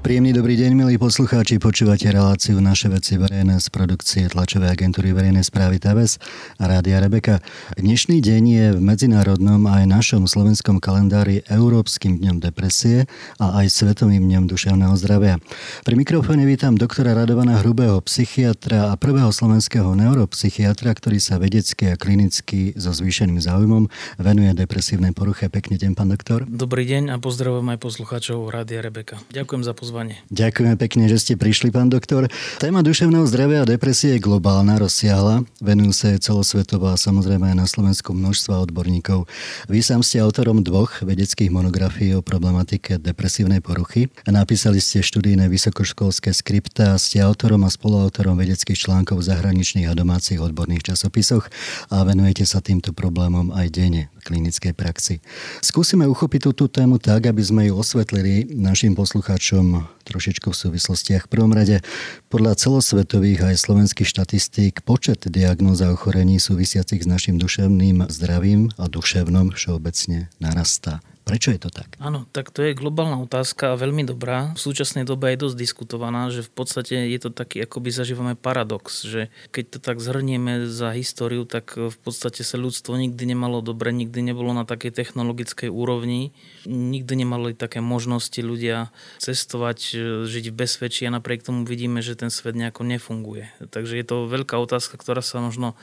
Príjemný dobrý deň, milí poslucháči. Počúvate reláciu Naše veci verejné z produkcie tlačovej agentúry verejnej správy TVS a Rádia Rebeka. Dnešný deň je v medzinárodnom aj našom slovenskom kalendári Európskym dňom depresie a aj Svetovým dňom duševného zdravia. Pri mikrofóne vítam doktora Radovana Hrubého, psychiatra a prvého slovenského neuropsychiatra, ktorý sa vedecky a klinicky so zvýšeným záujmom venuje depresívnej poruche. Pekný deň, pán doktor. Dobrý deň a pozdravujem aj poslucháčov Rádia Rebeka. Ďakujem za pozornosť pozvanie. Ďakujeme pekne, že ste prišli, pán doktor. Téma duševného zdravia a depresie je globálna, rozsiahla. Venujú sa celosvetovo a samozrejme aj na Slovensku množstva odborníkov. Vy sám ste autorom dvoch vedeckých monografií o problematike depresívnej poruchy. Napísali ste študijné vysokoškolské skripta, ste autorom a spoluautorom vedeckých článkov v zahraničných a domácich odborných časopisoch a venujete sa týmto problémom aj denne klinickej praxi. Skúsime uchopiť túto tému tak, aby sme ju osvetlili našim poslucháčom trošičku v súvislostiach. V prvom rade, podľa celosvetových aj slovenských štatistík, počet diagnóz a ochorení súvisiacich s našim duševným zdravím a duševnom všeobecne narastá. Prečo je to tak? Áno, tak to je globálna otázka a veľmi dobrá. V súčasnej dobe je dosť diskutovaná, že v podstate je to taký, akoby zažívame paradox, že keď to tak zhrnieme za históriu, tak v podstate sa ľudstvo nikdy nemalo dobre, nikdy nebolo na takej technologickej úrovni, nikdy nemali také možnosti ľudia cestovať, žiť v bezpečí a napriek tomu vidíme, že ten svet nejako nefunguje. Takže je to veľká otázka, ktorá sa možno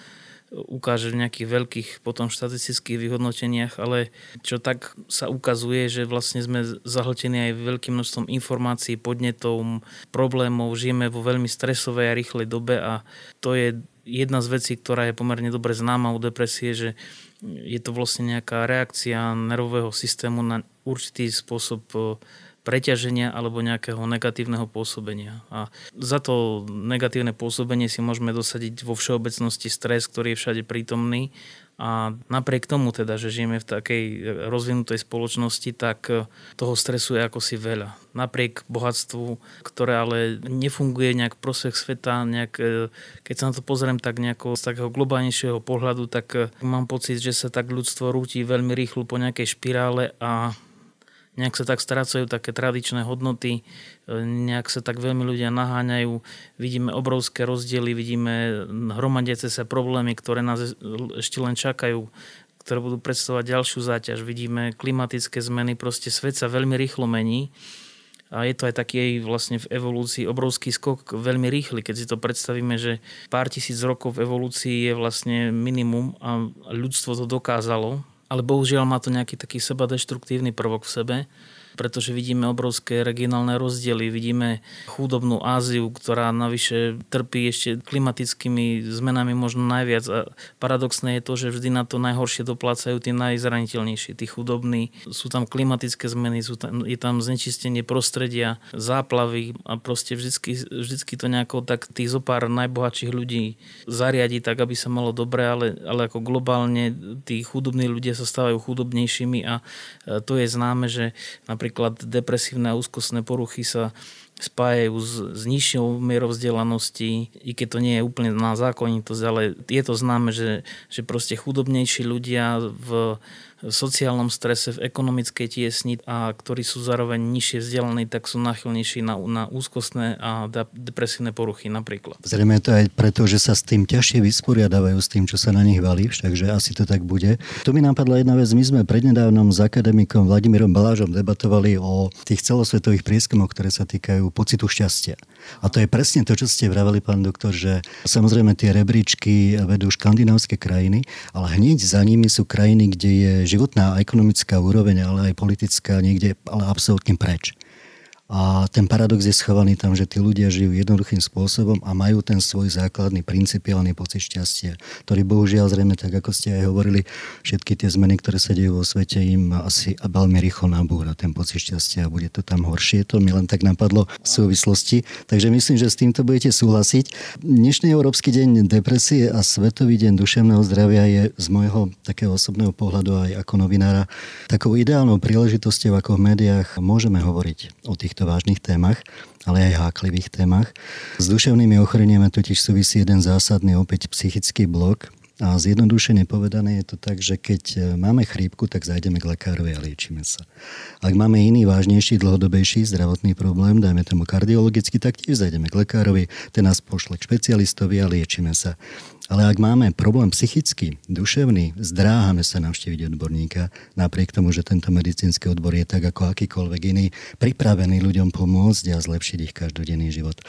ukáže v nejakých veľkých potom štatistických vyhodnoteniach, ale čo tak sa ukazuje, že vlastne sme zahltení aj veľkým množstvom informácií, podnetov, problémov, žijeme vo veľmi stresovej a rýchlej dobe a to je jedna z vecí, ktorá je pomerne dobre známa u depresie, že je to vlastne nejaká reakcia nervového systému na určitý spôsob preťaženia alebo nejakého negatívneho pôsobenia. A za to negatívne pôsobenie si môžeme dosadiť vo všeobecnosti stres, ktorý je všade prítomný. A napriek tomu teda, že žijeme v takej rozvinutej spoločnosti, tak toho stresu je ako si veľa. Napriek bohatstvu, ktoré ale nefunguje nejak prospech sveta, nejak, keď sa na to pozriem tak nejako z takého globálnejšieho pohľadu, tak mám pocit, že sa tak ľudstvo rúti veľmi rýchlo po nejakej špirále a nejak sa tak strácajú také tradičné hodnoty, e, nejak sa tak veľmi ľudia naháňajú, vidíme obrovské rozdiely, vidíme hromadiace sa problémy, ktoré nás ešte len čakajú, ktoré budú predstavovať ďalšiu záťaž. Vidíme klimatické zmeny, proste svet sa veľmi rýchlo mení. A je to aj taký vlastne v evolúcii obrovský skok veľmi rýchly, keď si to predstavíme, že pár tisíc rokov v evolúcii je vlastne minimum a ľudstvo to dokázalo ale bohužiaľ má to nejaký taký sebadeštruktívny prvok v sebe pretože vidíme obrovské regionálne rozdiely. Vidíme chudobnú Áziu, ktorá navyše trpí ešte klimatickými zmenami možno najviac. A paradoxné je to, že vždy na to najhoršie doplácajú tí najzraniteľnejší, tí chudobní. Sú tam klimatické zmeny, sú tam, je tam znečistenie prostredia, záplavy a proste vždycky, vždycky to nejako tak tých zopár najbohatších ľudí zariadi tak, aby sa malo dobre, ale, ale ako globálne tí chudobní ľudia sa stávajú chudobnejšími a to je známe, že napríklad napríklad depresívne a úzkostné poruchy sa spájajú s, s nižšou mierou vzdelanosti, i keď to nie je úplne na zákonitosť, ale je to známe, že, že proste chudobnejší ľudia v sociálnom strese, v ekonomickej tiesni a ktorí sú zároveň nižšie vzdelaní, tak sú náchylnejší na, na úzkostné a depresívne poruchy napríklad. Zrejme to aj preto, že sa s tým ťažšie vysporiadávajú s tým, čo sa na nich valí, takže asi to tak bude. Tu mi napadla jedna vec, my sme prednedávnom s akademikom Vladimírom Balážom debatovali o tých celosvetových prieskumoch, ktoré sa týkajú pocitu šťastia. A to je presne to, čo ste vraveli, pán doktor, že samozrejme tie rebríčky vedú škandinávske krajiny, ale hneď za nimi sú krajiny, kde je životná a ekonomická úroveň, ale aj politická niekde ale absolútne preč. A ten paradox je schovaný tam, že tí ľudia žijú jednoduchým spôsobom a majú ten svoj základný principiálny pocit šťastia, ktorý bohužiaľ zrejme, tak ako ste aj hovorili, všetky tie zmeny, ktoré sa dejú vo svete, im asi veľmi rýchlo nabúra ten pocit šťastia a bude to tam horšie. To mi len tak napadlo v súvislosti. Takže myslím, že s týmto budete súhlasiť. Dnešný Európsky deň depresie a Svetový deň duševného zdravia je z môjho takého osobného pohľadu aj ako novinára takou ideálnou príležitosťou, ako v médiách môžeme hovoriť o tých týchto vážnych témach, ale aj háklivých témach. S duševnými ochoreniami totiž súvisí jeden zásadný opäť psychický blok, A zjednodušene povedané je to tak, že keď e, máme chrípku, tak zajdeme k lekárovi a liečíme sa. Ak máme iný vážnejší, dlhodobejší zdravotný problém, dajme tomu kardiologicky, tak tiež zajdeme k lekárovi, ten nás pošle k špecialistovi a liečíme sa. Ale ak máme problém psychický, duševný, zdráhame sa navštíviť odborníka, napriek tomu, že tento medicínsky odbor je tak ako akýkoľvek iný, pripravený ľuďom pomôcť a zlepšiť ich každodenný život.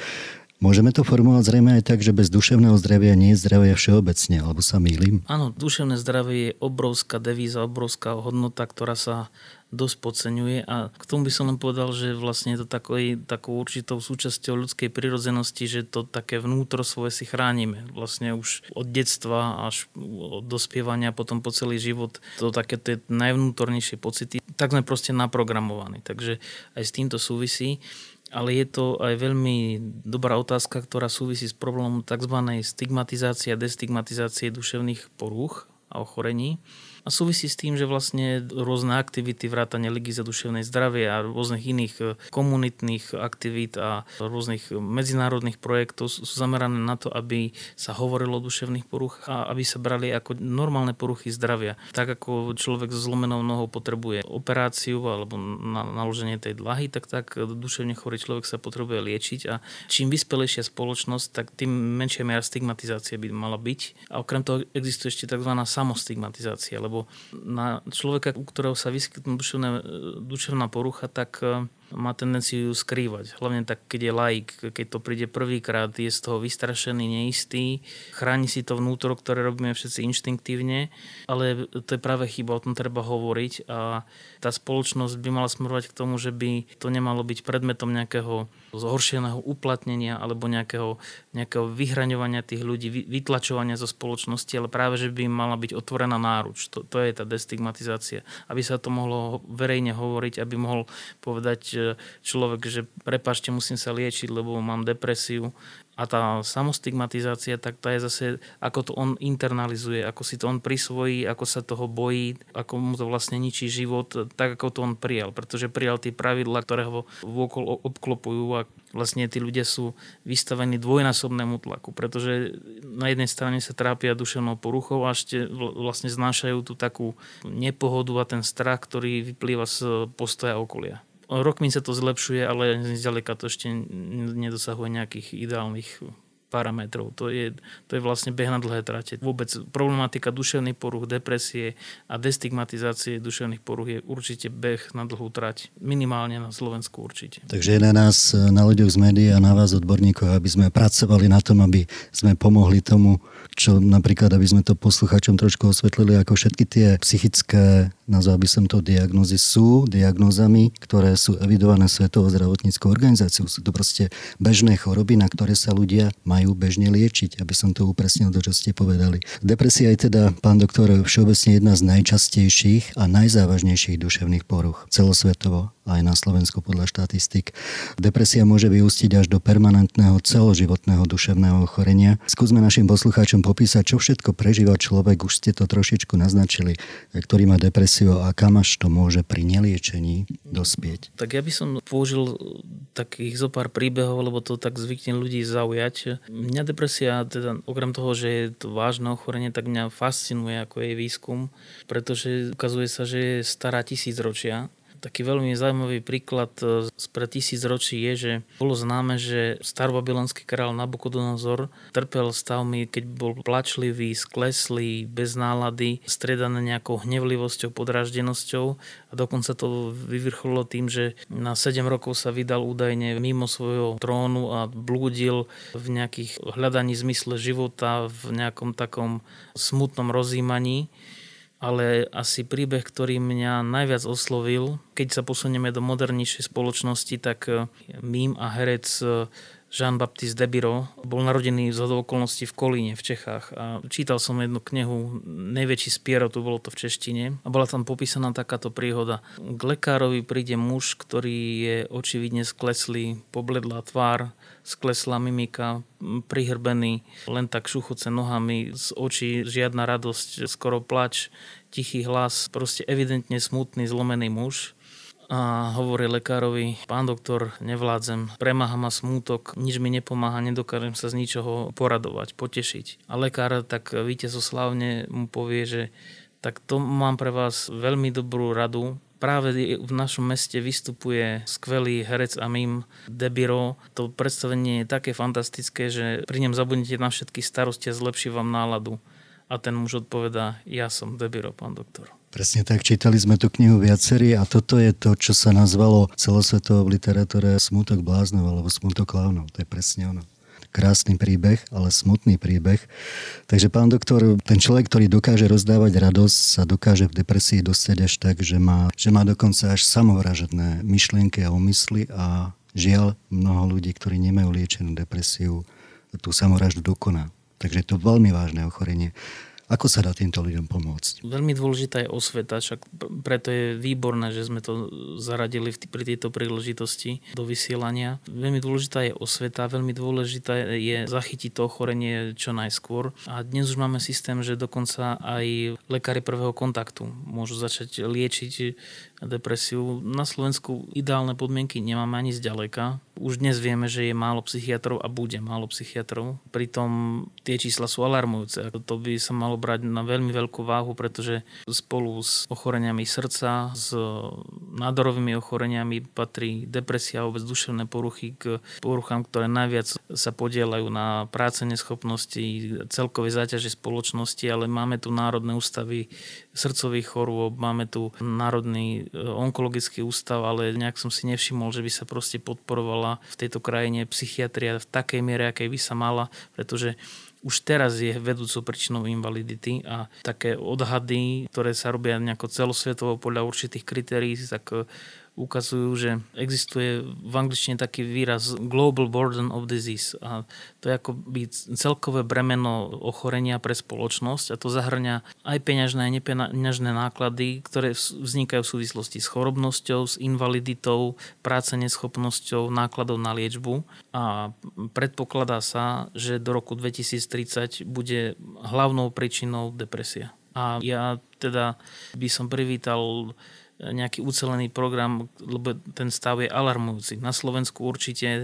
Môžeme to formulovať zrejme aj tak, že bez duševného zdravia nie je zdravia všeobecne, alebo sa mýlim? Áno, duševné zdravie je obrovská devíza, obrovská hodnota, ktorá sa dosť podceňuje a k tomu by som len povedal, že vlastne je to takový, takou určitou súčasťou ľudskej prirodzenosti, že to také vnútro svoje si chránime. Vlastne už od detstva až od dospievania potom po celý život to také tie najvnútornejšie pocity, tak sme proste naprogramovaní. Takže aj s týmto súvisí ale je to aj veľmi dobrá otázka, ktorá súvisí s problémom tzv. stigmatizácie a destigmatizácie duševných porúch a ochorení. A súvisí s tým, že vlastne rôzne aktivity, vrátane Ligy za duševné zdravie a rôznych iných e, komunitných aktivít a rôznych medzinárodných projektov sú zamerané na to, aby sa hovorilo o duševných poruchách a aby sa brali ako normálne poruchy zdravia. Tak ako človek so zlomenou nohou potrebuje operáciu alebo na, naloženie tej dlahy, tak tak duševne chorý človek sa potrebuje liečiť a čím vyspelejšia spoločnosť, tak tým menšia miera stigmatizácie by mala byť. A okrem toho existuje ešte tzv. samostigmatizácia, lebo na človeka, u ktorého sa vyskytne duševná porucha, tak má tendenciu skrývať. Hlavne tak, keď je laik, keď to príde prvýkrát, je z toho vystrašený, neistý, chráni si to vnútro, ktoré robíme všetci inštinktívne, ale to je práve chyba, o tom treba hovoriť a tá spoločnosť by mala smerovať k tomu, že by to nemalo byť predmetom nejakého zhoršeného uplatnenia alebo nejakého, nejakého vyhraňovania tých ľudí, vytlačovania zo spoločnosti, ale práve, že by mala byť otvorená náruč. To, to je tá destigmatizácia. Aby sa to mohlo verejne hovoriť, aby mohol povedať človek, že prepašte, musím sa liečiť, lebo mám depresiu. A tá samostigmatizácia, tak tá je zase, ako to on internalizuje, ako si to on prisvojí, ako sa toho bojí, ako mu to vlastne ničí život, tak ako to on prijal. Pretože prijal tie pravidla, ktoré ho vôkol obklopujú a vlastne tí ľudia sú vystavení dvojnásobnému tlaku, pretože na jednej strane sa trápia duševnou poruchou a ešte vlastne znášajú tú takú nepohodu a ten strach, ktorý vyplýva z postoja okolia rokmi sa to zlepšuje, ale zďaleka to ešte nedosahuje nejakých ideálnych parametrov. To je, to je vlastne beh na dlhé trate. Vôbec problematika duševných poruch, depresie a destigmatizácie duševných poruch je určite beh na dlhú trať. Minimálne na Slovensku určite. Takže je na nás, na ľuďoch z médií a na vás odborníkov, aby sme pracovali na tom, aby sme pomohli tomu, čo napríklad, aby sme to posluchačom trošku osvetlili, ako všetky tie psychické nazval by som to diagnozy, sú diagnózami, ktoré sú evidované Svetovou zdravotníckou organizáciou. Sú to proste bežné choroby, na ktoré sa ľudia majú bežne liečiť, aby som to upresnil to, čo ste povedali. Depresia je teda, pán doktor, všeobecne jedna z najčastejších a najzávažnejších duševných poruch celosvetovo aj na Slovensku podľa štatistik. Depresia môže vyústiť až do permanentného celoživotného duševného ochorenia. Skúsme našim poslucháčom popísať, čo všetko prežíva človek, už ste to trošičku naznačili, ktorý má depresiu depresiou a kam až to môže pri neliečení dospieť? Tak ja by som použil takých zo pár príbehov, lebo to tak zvykne ľudí zaujať. Mňa depresia, teda okrem toho, že je to vážne ochorenie, tak mňa fascinuje ako jej výskum, pretože ukazuje sa, že je stará tisíc ročia taký veľmi zaujímavý príklad e, spred tisíc ročí je, že bolo známe, že starobabylonský král Nabukodonozor trpel stavmi, keď bol plačlivý, skleslý, bez nálady, stredané nejakou hnevlivosťou, podráždenosťou a dokonca to vyvrcholilo tým, že na 7 rokov sa vydal údajne mimo svojho trónu a blúdil v nejakých hľadaní zmysle života, v nejakom takom smutnom rozímaní ale asi príbeh, ktorý mňa najviac oslovil, keď sa posunieme do modernejšej spoločnosti, tak eh, mím a herec eh, Jean-Baptiste Debiro bol narodený z okolností v Kolíne v Čechách a čítal som jednu knihu Nejväčší spiero, tu bolo to v češtine a bola tam popísaná takáto príhoda. K lekárovi príde muž, ktorý je očividne skleslý, pobledlá tvár, skleslá mimika, prihrbený, len tak šuchoce nohami, z očí žiadna radosť, skoro plač, tichý hlas, proste evidentne smutný, zlomený muž a hovorí lekárovi, pán doktor, nevládzem, premáha ma smútok, nič mi nepomáha, nedokážem sa z ničoho poradovať, potešiť. A lekár tak víťazoslavne mu povie, že tak to mám pre vás veľmi dobrú radu, práve v našom meste vystupuje skvelý herec a mým Debiro. To predstavenie je také fantastické, že pri ňom zabudnete na všetky starosti a zlepší vám náladu. A ten muž odpovedá, ja som Debiro, pán doktor. Presne tak, čítali sme tú knihu viacerí a toto je to, čo sa nazvalo celosvetovo v literatúre smutok bláznov alebo smutok klávnov. To je presne ono krásny príbeh, ale smutný príbeh. Takže pán doktor, ten človek, ktorý dokáže rozdávať radosť, sa dokáže v depresii dostať až tak, že má, že má dokonca až samovražedné myšlienky a úmysly a žiaľ mnoho ľudí, ktorí nemajú liečenú depresiu, tú samovraždu dokoná. Takže je to veľmi vážne ochorenie. Ako sa dá týmto ľuďom pomôcť? Veľmi dôležitá je osveta, však preto je výborné, že sme to zaradili pri tejto príležitosti do vysielania. Veľmi dôležitá je osveta, veľmi dôležité je zachytiť to ochorenie čo najskôr. A dnes už máme systém, že dokonca aj lekári prvého kontaktu môžu začať liečiť depresiu. Na Slovensku ideálne podmienky nemáme ani zďaleka. Už dnes vieme, že je málo psychiatrov a bude málo psychiatrov. Pritom tie čísla sú alarmujúce. To by sa malo brať na veľmi veľkú váhu, pretože spolu s ochoreniami srdca, s nádorovými ochoreniami patrí depresia a vôbec duševné poruchy k poruchám, ktoré najviac sa podielajú na práce neschopnosti, celkovej záťaže spoločnosti, ale máme tu národné ústavy srdcových chorôb, máme tu Národný onkologický ústav, ale nejak som si nevšimol, že by sa proste podporovala v tejto krajine psychiatria v takej miere, akej by sa mala, pretože už teraz je vedúcou príčinou invalidity a také odhady, ktoré sa robia nejako celosvetovo podľa určitých kritérií, tak ukazujú, že existuje v angličtine taký výraz global burden of disease a to je ako by celkové bremeno ochorenia pre spoločnosť a to zahrňa aj peňažné a nepeňažné náklady, ktoré vznikajú v súvislosti s chorobnosťou, s invaliditou, práce neschopnosťou, nákladov na liečbu a predpokladá sa, že do roku 2030 bude hlavnou príčinou depresia. A ja teda by som privítal nejaký ucelený program, lebo ten stav je alarmujúci. Na Slovensku určite e,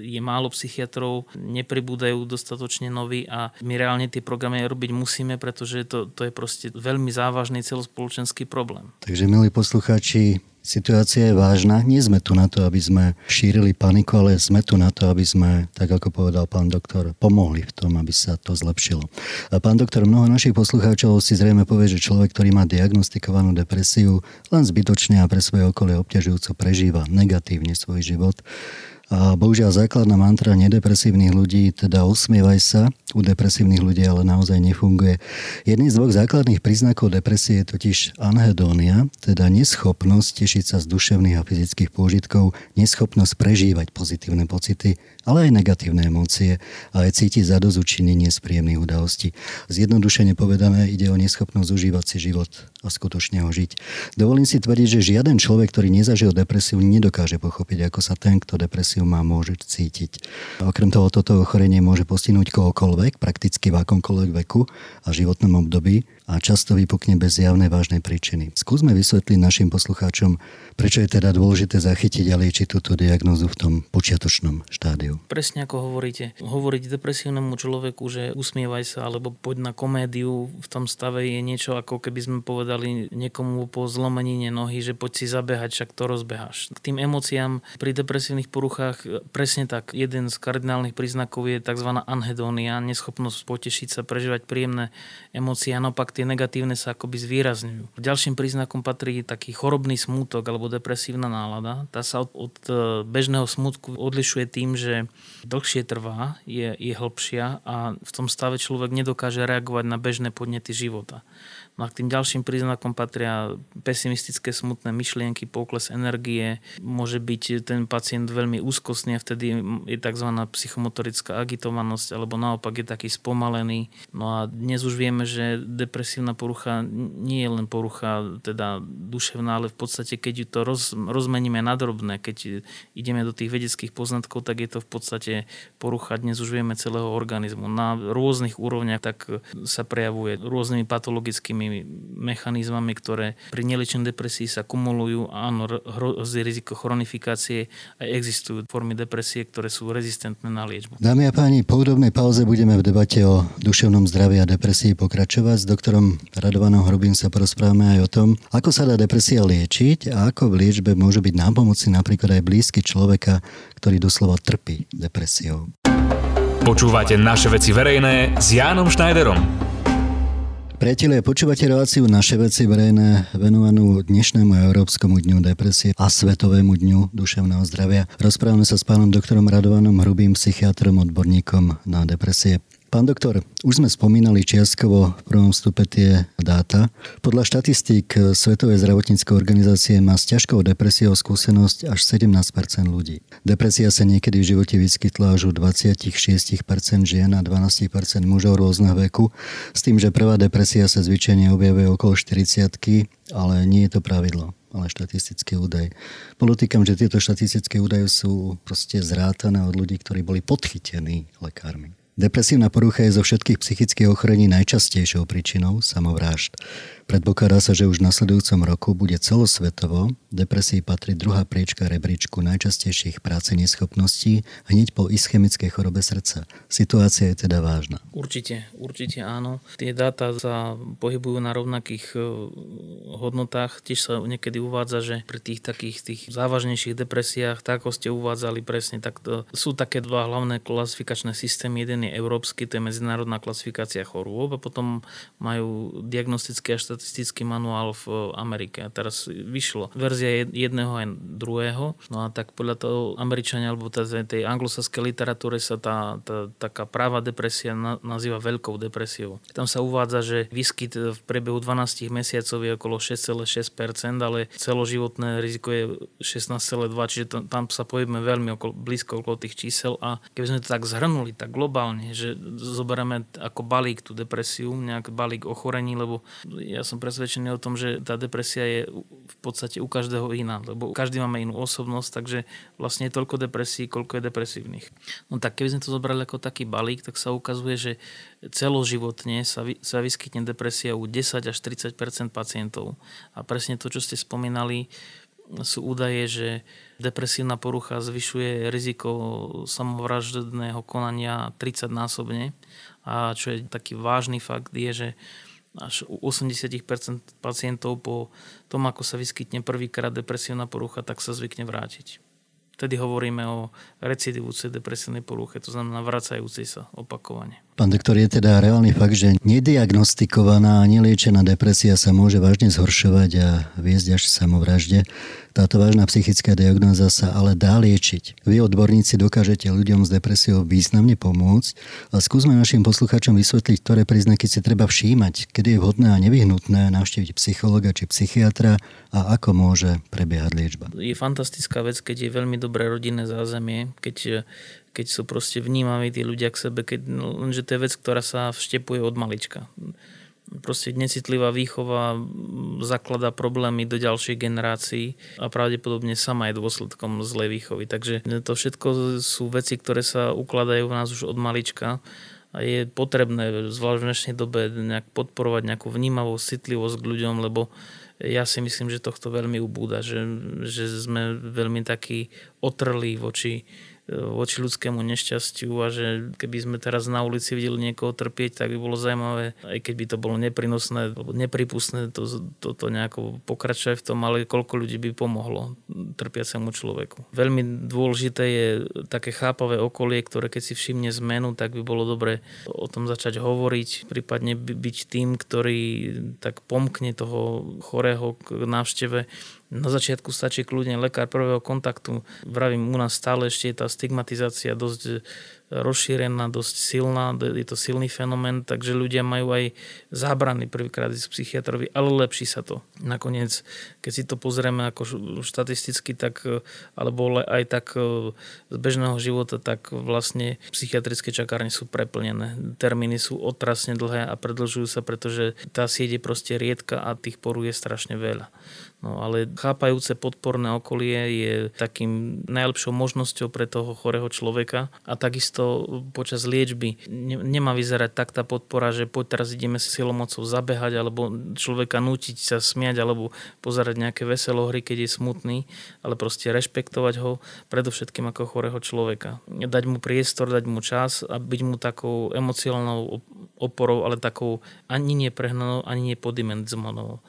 je málo psychiatrov, nepribúdajú dostatočne noví a my reálne tie programy robiť musíme, pretože to, to je proste veľmi závažný celospoločenský problém. Takže milí poslucháči, Situácia je vážna. Nie sme tu na to, aby sme šírili paniku, ale sme tu na to, aby sme, tak ako povedal pán doktor, pomohli v tom, aby sa to zlepšilo. A pán doktor, mnoho našich poslucháčov si zrejme povie, že človek, ktorý má diagnostikovanú depresiu, len zbytočne a pre svoje okolie obťažujúco prežíva negatívne svoj život. A bohužiaľ základná mantra nedepresívnych ľudí, teda usmievaj sa, u depresívnych ľudí ale naozaj nefunguje. Jedným z dvoch základných príznakov depresie je totiž anhedónia, teda neschopnosť tešiť sa z duševných a fyzických pôžitkov, neschopnosť prežívať pozitívne pocity, ale aj negatívne emócie a aj cítiť zadozučinenie z príjemných udalostí. Zjednodušene povedané ide o neschopnosť užívať si život a skutočne ho žiť. Dovolím si tvrdiť, že žiaden človek, ktorý nezažil depresiu, nedokáže pochopiť, ako sa ten, kto depresiu má, môže cítiť. Okrem toho, toto ochorenie môže postihnúť kohokoľvek, prakticky v akomkoľvek veku a životnom období a často vypukne bez javnej vážnej príčiny. Skúsme vysvetliť našim poslucháčom, prečo je teda dôležité zachytiť a liečiť túto diagnózu v tom počiatočnom štádiu. Presne ako hovoríte. Hovoriť depresívnemu človeku, že usmievaj sa alebo poď na komédiu v tom stave je niečo ako keby sme povedali niekomu po zlomenine nohy, že poď si zabehať, však to rozbeháš. K tým emóciám pri depresívnych poruchách presne tak. Jeden z kardinálnych príznakov je tzv. anhedónia, neschopnosť potešiť sa, prežívať príjemné emócie a naopak tie negatívne sa akoby zvýrazňujú. Ďalším príznakom patrí taký chorobný smútok alebo depresívna nálada. Tá sa od, od e, bežného smútku odlišuje tým, že dlhšie trvá, je, je hĺbšia a v tom stave človek nedokáže reagovať na bežné podnety života. No a k tým ďalším príznakom patria pesimistické smutné myšlienky, pokles energie, môže byť ten pacient veľmi úzkostný a vtedy je tzv. psychomotorická agitovanosť alebo naopak je taký spomalený. No a dnes už vieme, že depresívna porucha nie je len porucha teda duševná, ale v podstate keď ju to roz, rozmeníme na drobné, keď ideme do tých vedeckých poznatkov, tak je to v podstate porucha dnes už vieme celého organizmu. Na rôznych úrovniach tak sa prejavuje rôznymi patologickými mechanizmami, ktoré pri neliečenej depresii sa kumulujú. Áno, hrozí riziko chronifikácie a existujú formy depresie, ktoré sú rezistentné na liečbu. Dámy a páni, po údobnej pauze budeme v debate o duševnom zdraví a depresii pokračovať. S doktorom Radovanom Hrubým sa porozprávame aj o tom, ako sa dá depresia liečiť a ako v liečbe môže byť nápomocný napríklad aj blízky človeka, ktorý doslova trpí depresiou. Počúvate naše veci verejné s Jánom Schneiderom. Priatelia, počúvate reláciu Naše veci verejné venovanú dnešnému Európskomu dňu depresie a Svetovému dňu duševného zdravia. Rozprávame sa s pánom doktorom Radovanom Hrubým, psychiatrom, odborníkom na depresie. Pán doktor, už sme spomínali čiastkovo v prvom stupe tie dáta. Podľa štatistík Svetovej zdravotníckej organizácie má s ťažkou depresiou skúsenosť až 17% ľudí. Depresia sa niekedy v živote vyskytla až u 26% žien a 12% mužov rôzneho veku, s tým, že prvá depresia sa zvyčajne objavuje okolo 40 ale nie je to pravidlo ale štatistický údaj. Podotýkam, že tieto štatistické údaje sú proste zrátané od ľudí, ktorí boli podchytení lekármi. Depresívna porucha je zo všetkých psychických ochorení najčastejšou príčinou samovrážd. Predpokladá sa, že už v nasledujúcom roku bude celosvetovo depresii patriť druhá priečka rebríčku najčastejších práce neschopností hneď po ischemickej chorobe srdca. Situácia je teda vážna. Určite, určite áno. Tie dáta sa pohybujú na rovnakých e, hodnotách. Tiež sa niekedy uvádza, že pri tých takých tých závažnejších depresiách, tak ako ste uvádzali presne, tak to sú také dva hlavné klasifikačné systémy. Jeden je európsky, to je medzinárodná klasifikácia chorôb a potom majú diagnostické a štatistický manuál v Amerike. A teraz vyšlo verzia jedného aj druhého. No a tak podľa toho Američania alebo tej, anglosaskej literatúre sa tá, tá taká práva depresia na, nazýva veľkou depresiou. Tam sa uvádza, že výskyt v priebehu 12 mesiacov je okolo 6,6%, ale celoživotné riziko je 16,2%, čiže tam, tam sa pohybujeme veľmi okolo, blízko okolo tých čísel a keby sme to tak zhrnuli, tak globálne, že zoberieme ako balík tú depresiu, nejak balík ochorení, lebo ja som presvedčený o tom, že tá depresia je v podstate u každého iná, lebo každý máme inú osobnosť, takže vlastne je toľko depresí, koľko je depresívnych. No tak keby sme to zobrali ako taký balík, tak sa ukazuje, že celoživotne sa, vy, sa vyskytne depresia u 10 až 30% pacientov. A presne to, čo ste spomínali, sú údaje, že depresívna porucha zvyšuje riziko samovraždného konania 30 násobne. A čo je taký vážny fakt, je, že až u 80% pacientov po tom, ako sa vyskytne prvýkrát depresívna porucha, tak sa zvykne vrátiť. Vtedy hovoríme o recidivúcej depresívnej poruche, to znamená vracajúcej sa opakovane. Pán doktor, je teda reálny fakt, že nediagnostikovaná a neliečená depresia sa môže vážne zhoršovať a viesť až samovražde. Táto vážna psychická diagnóza sa ale dá liečiť. Vy, odborníci, dokážete ľuďom s depresiou významne pomôcť a skúsme našim poslucháčom vysvetliť, ktoré príznaky si treba všímať, kedy je vhodné a nevyhnutné navštíviť psychologa či psychiatra a ako môže prebiehať liečba. Je fantastická vec, keď je veľmi dobré rodinné zázemie, keď keď sú proste vnímaví tí ľudia k sebe, keď, no, lenže to je vec, ktorá sa vštepuje od malička proste necitlivá výchova zaklada problémy do ďalšej generácií a pravdepodobne sama je dôsledkom zlej výchovy. Takže to všetko sú veci, ktoré sa ukladajú v nás už od malička a je potrebné zvlášť v dnešnej dobe nejak podporovať nejakú vnímavosť, citlivosť k ľuďom, lebo ja si myslím, že tohto veľmi ubúda, že, že sme veľmi takí otrlí voči voči ľudskému nešťastiu a že keby sme teraz na ulici videli niekoho trpieť, tak by bolo zaujímavé, aj keď by to bolo neprinosné alebo nepripustné to, to, to nejako pokračovať v tom, ale koľko ľudí by pomohlo trpiacemu človeku. Veľmi dôležité je také chápavé okolie, ktoré keď si všimne zmenu, tak by bolo dobre o tom začať hovoriť, prípadne byť tým, ktorý tak pomkne toho chorého k návšteve na začiatku stačí kľudne lekár prvého kontaktu. Vravím, u nás stále ešte je tá stigmatizácia dosť rozšírená, dosť silná, je to silný fenomén, takže ľudia majú aj zábrany prvýkrát z psychiatrovi, ale lepší sa to. Nakoniec, keď si to pozrieme ako štatisticky, tak, alebo aj tak e, z bežného života, tak vlastne psychiatrické čakárne sú preplnené. Termíny sú otrasne dlhé a predlžujú sa, pretože tá sieť je proste riedka a tých porú je strašne veľa. No ale chápajúce podporné okolie je takým najlepšou možnosťou pre toho chorého človeka a takisto počas liečby nemá vyzerať tak tá podpora, že poď teraz ideme si silomocou zabehať alebo človeka nútiť sa smiať alebo pozerať nejaké veselohry, keď je smutný, ale proste rešpektovať ho predovšetkým ako chorého človeka. Dať mu priestor, dať mu čas a byť mu takou emocionálnou oporou, ale takou ani neprehnanou, ani nepodimenzovanou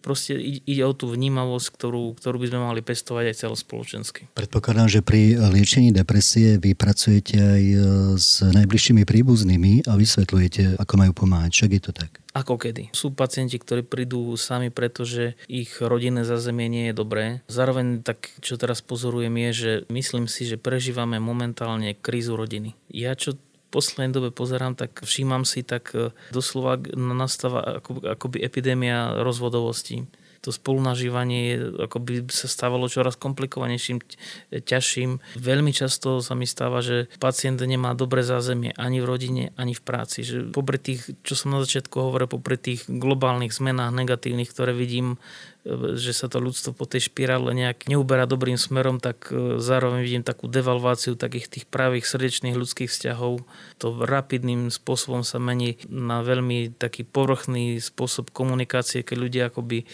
proste ide o tú vnímavosť, ktorú, ktorú by sme mali pestovať aj celospoločensky. Predpokladám, že pri liečení depresie vy pracujete aj e, s najbližšími príbuznými a vysvetľujete, ako majú pomáhať. Však je to tak? Ako kedy. Sú pacienti, ktorí prídu sami, pretože ich rodinné zázemie nie je dobré. Zároveň tak, čo teraz pozorujem, je, že myslím si, že prežívame momentálne krízu rodiny. Ja čo poslednej dobe pozerám, tak všímam si, tak e, doslova nastáva ako, akoby epidémia rozvodovosti. To spolunažívanie akoby sa stávalo čoraz komplikovanejším, ťažším. Veľmi často sa mi stáva, že pacient nemá dobré zázemie ani v rodine, ani v práci. Že popri tých, čo som na začiatku hovoril, popri tých globálnych zmenách negatívnych, ktoré vidím že sa to ľudstvo po tej špirále nejak neuberá dobrým smerom, tak e, zároveň vidím takú devalváciu takých tých pravých srdečných ľudských vzťahov. To rapidným spôsobom sa mení na veľmi taký povrchný spôsob komunikácie, keď ľudia akoby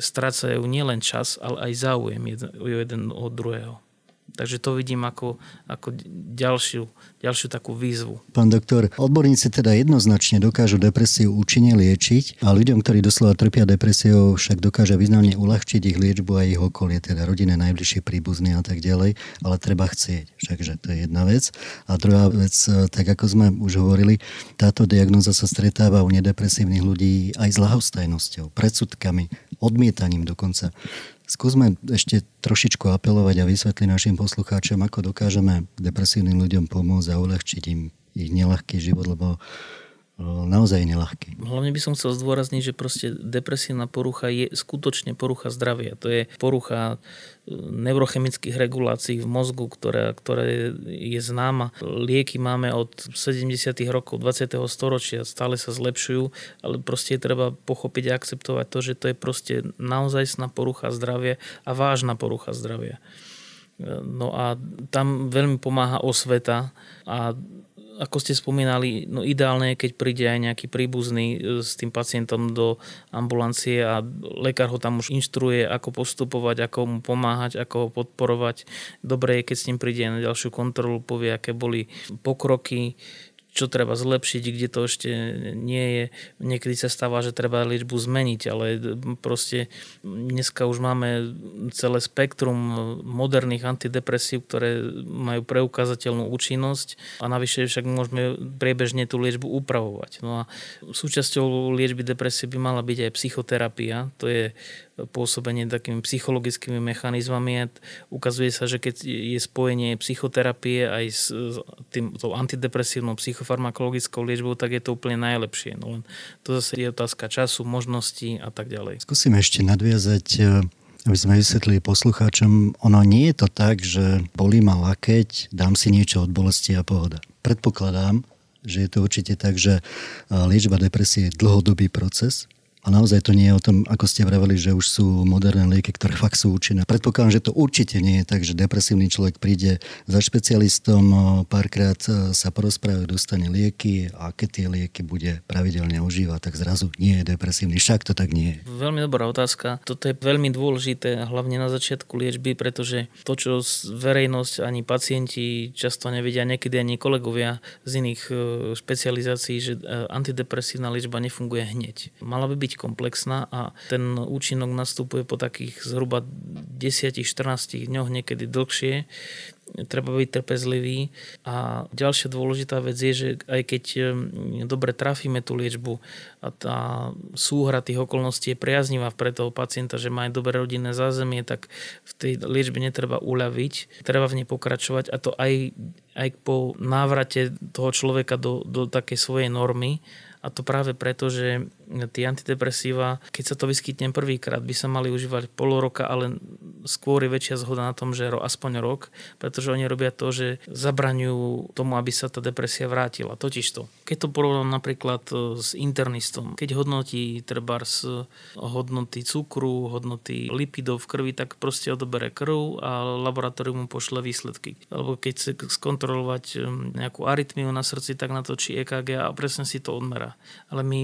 strácajú nielen čas, ale aj záujem jeden, jeden od druhého. Takže to vidím ako, ako ďalšiu, ďalšiu takú výzvu. Pán doktor, odborníci teda jednoznačne dokážu depresiu účinne liečiť a ľuďom, ktorí doslova trpia depresiou, však dokáže významne uľahčiť ich liečbu a ich okolie, teda rodine, najbližšie príbuzní a tak ďalej, ale treba chcieť. Všakže to je jedna vec. A druhá vec, tak ako sme už hovorili, táto diagnoza sa stretáva u nedepresívnych ľudí aj s lahostajnosťou, predsudkami, odmietaním dokonca. Skúsme ešte trošičku apelovať a vysvetliť našim poslucháčom, ako dokážeme depresívnym ľuďom pomôcť a uľahčiť im ich nelahký život, lebo naozaj nelahký. Hlavne by som chcel zdôrazniť, že proste depresívna porucha je skutočne porucha zdravia. To je porucha e, neurochemických regulácií v mozgu, ktoré, ktoré je známa. Lieky máme od 70. rokov 20. storočia, stále sa zlepšujú, ale proste je treba pochopiť a akceptovať to, že to je proste naozajstná porucha zdravia a vážna porucha zdravia. E, no a tam veľmi pomáha osveta a ako ste spomínali, no ideálne je, keď príde aj nejaký príbuzný e, s tým pacientom do ambulancie a lekár ho tam už inštruuje, ako postupovať, ako mu pomáhať, ako ho podporovať. Dobre je, keď s ním príde na ďalšiu kontrolu, povie, aké boli pokroky, čo treba zlepšiť, kde to ešte nie je. Niekedy sa stáva, že treba liečbu zmeniť, ale proste dneska už máme celé spektrum moderných antidepresív, ktoré majú preukázateľnú účinnosť a navyše však môžeme priebežne tú liečbu upravovať. No a súčasťou liečby depresie by mala byť aj psychoterapia, to je pôsobenie takými psychologickými mechanizmami. Ukazuje sa, že keď je spojenie psychoterapie aj s tým, tou antidepresívnou psychofarmakologickou liečbou, tak je to úplne najlepšie. No len to zase je otázka času, možností a tak ďalej. Skúsim ešte nadviazať e, aby sme vysvetlili poslucháčom, ono nie je to tak, že bolí ma lakeť, dám si niečo od bolesti a pohoda. Predpokladám, že je to určite tak, že e, liečba depresie je dlhodobý proces, a naozaj to nie je o tom, ako ste vraveli, že už sú moderné lieky, ktoré fakt sú účinné. Predpokladám, že to určite nie je tak, že depresívny človek príde za špecialistom, párkrát sa porozpráva, dostane lieky a keď tie lieky bude pravidelne užívať, tak zrazu nie je depresívny. Však to tak nie je. Veľmi dobrá otázka. Toto je veľmi dôležité, hlavne na začiatku liečby, pretože to, čo verejnosť ani pacienti často nevedia, niekedy ani kolegovia z iných špecializácií, že e, antidepresívna liečba nefunguje hneď. Mala by byť byť komplexná a ten účinok nastupuje po takých zhruba 10-14 dňoch, niekedy dlhšie. Treba byť trpezlivý. A ďalšia dôležitá vec je, že aj keď hm, dobre trafíme tú liečbu a tá súhra tých okolností je priaznivá pre toho pacienta, že má aj dobré rodinné zázemie, tak v tej liečbe netreba uľaviť, treba v nej pokračovať a to aj, aj po návrate toho človeka do, do takej svojej normy. A to práve preto, že tie antidepresíva, keď sa to vyskytne prvýkrát, by sa mali užívať pol roka, ale skôr je väčšia zhoda na tom, že aspoň rok, pretože oni robia to, že zabraňujú tomu, aby sa tá depresia vrátila. Totižto, keď to porovnám napríklad e, s internistom, keď hodnotí treba z hodnoty cukru, hodnoty lipidov v krvi, tak proste odobere krv a laboratórium mu pošle výsledky. Alebo keď chce skontrolovať e, nejakú arytmiu na srdci, tak natočí EKG a presne si to odmerá. Ale my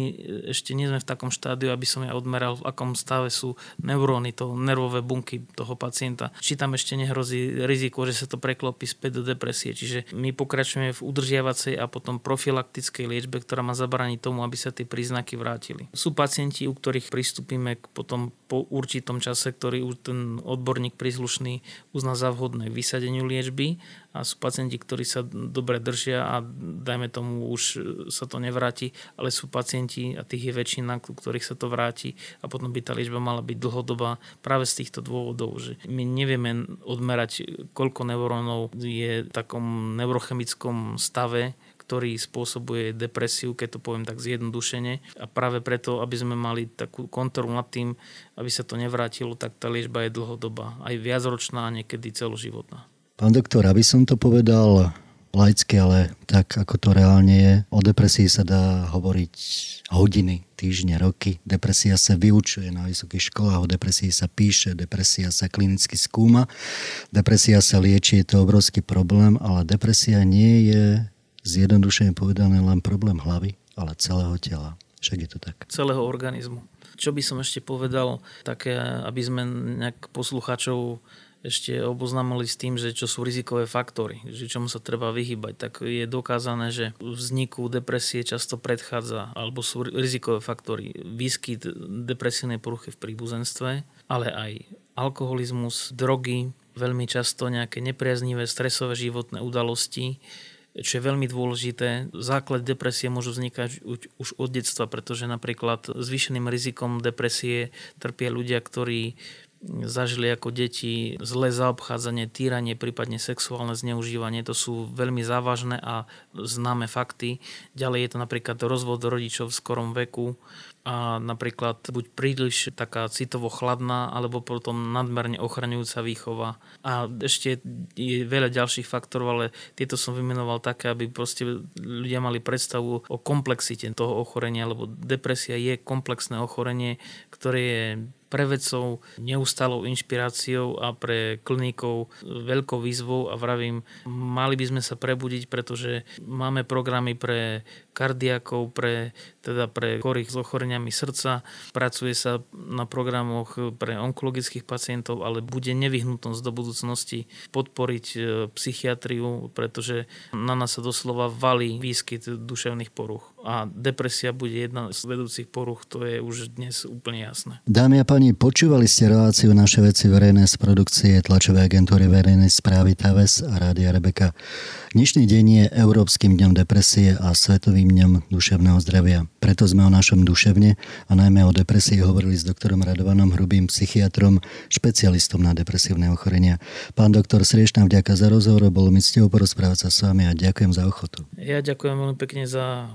ešte nie sme v takom štádiu, aby som ja odmeral, v akom stave sú neuróny, to nervové bunky toho pacienta. Či tam ešte nehrozí riziko, že sa to preklopí späť do depresie. Čiže my pokračujeme v udržiavacej a potom profilaktickej liečbe, ktorá má zabrániť tomu, aby sa tie príznaky vrátili. Sú pacienti, u ktorých pristúpime k potom po určitom čase, ktorý už ten odborník príslušný uzná za vhodné vysadeniu liečby a sú pacienti, ktorí sa dobre držia a dajme tomu už sa to nevráti, ale sú pacienti a tých je väčšina, u ktorých sa to vráti a potom by tá liečba mala byť dlhodobá práve z týchto dôvodov, že my nevieme odmerať, koľko neurónov je v takom neurochemickom stave, ktorý spôsobuje depresiu, keď to poviem tak zjednodušene. A práve preto, aby sme mali takú kontrolu nad tým, aby sa to nevrátilo, tak tá liečba je dlhodobá. Aj viacročná, niekedy celoživotná. Pán doktor, aby som to povedal laicky, ale tak ako to reálne je, o depresii sa dá hovoriť hodiny, týždne, roky. Depresia sa vyučuje na vysokých školách, o depresii sa píše, depresia sa klinicky skúma, depresia sa lieči, je to obrovský problém, ale depresia nie je zjednodušene povedané len problém hlavy, ale celého tela. Však je to tak. Celého organizmu. Čo by som ešte povedal, také, aby sme nejak poslucháčov ešte oboznámili s tým, že čo sú rizikové faktory, že čomu sa treba vyhybať, tak je dokázané, že vzniku depresie často predchádza, alebo sú rizikové faktory, výskyt depresívnej poruchy v príbuzenstve, ale aj alkoholizmus, drogy, veľmi často nejaké nepriaznivé stresové životné udalosti, čo je veľmi dôležité. Základ depresie môžu vznikať už od detstva, pretože napríklad zvýšeným rizikom depresie trpia ľudia, ktorí zažili ako deti zlé zaobchádzanie, týranie, prípadne sexuálne zneužívanie. To sú veľmi závažné a známe fakty. Ďalej je to napríklad rozvod rodičov v skorom veku, a napríklad buď príliš taká citovo chladná, alebo potom nadmerne ochraňujúca výchova. A ešte je veľa ďalších faktorov, ale tieto som vymenoval také, aby proste ľudia mali predstavu o komplexite toho ochorenia, lebo depresia je komplexné ochorenie, ktoré je pre vedcov neustalou inšpiráciou a pre klinikov veľkou výzvou a vravím, mali by sme sa prebudiť, pretože máme programy pre kardiakov, pre, teda pre chorých s ochoreniami srdca, pracuje sa na programoch pre onkologických pacientov, ale bude nevyhnutnosť do budúcnosti podporiť e, psychiatriu, pretože na nás sa doslova valí výskyt duševných poruch a depresia bude jedna z vedúcich poruch, to je už dnes úplne jasné. Dámy a páni, počúvali ste reláciu Naše veci verejné z produkcie tlačovej agentúry verejnej správy TAVES a Rádia Rebeka. Dnešný deň je Európskym dňom depresie a Svetovým dňom duševného zdravia. Preto sme o našom duševne a najmä o depresii hovorili s doktorom Radovanom Hrubým, psychiatrom, špecialistom na depresívne ochorenia. Pán doktor, sriečná vďaka za rozhovor, bolo mi cťou porozprávať sa s vami a ďakujem za ochotu. Ja ďakujem veľmi pekne za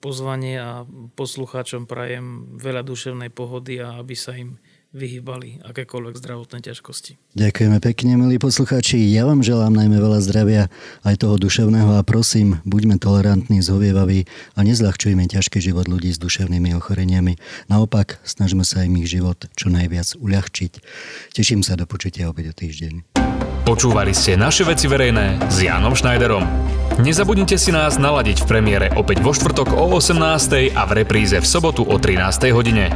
pozvanie a poslucháčom prajem veľa duševnej pohody a aby sa im vyhýbali akékoľvek zdravotné ťažkosti. Ďakujeme pekne, milí poslucháči. Ja vám želám najmä veľa zdravia, aj toho duševného a prosím, buďme tolerantní, zhovievaví a nezľahčujme ťažký život ľudí s duševnými ochoreniami. Naopak, snažme sa im ich život čo najviac uľahčiť. Teším sa do počutia opäť o týždeň. Počúvali ste naše veci verejné s Jánom Schneiderom. Nezabudnite si nás naladiť v premiére opäť vo štvrtok o 18.00 a v repríze v sobotu o 13.00 hodine.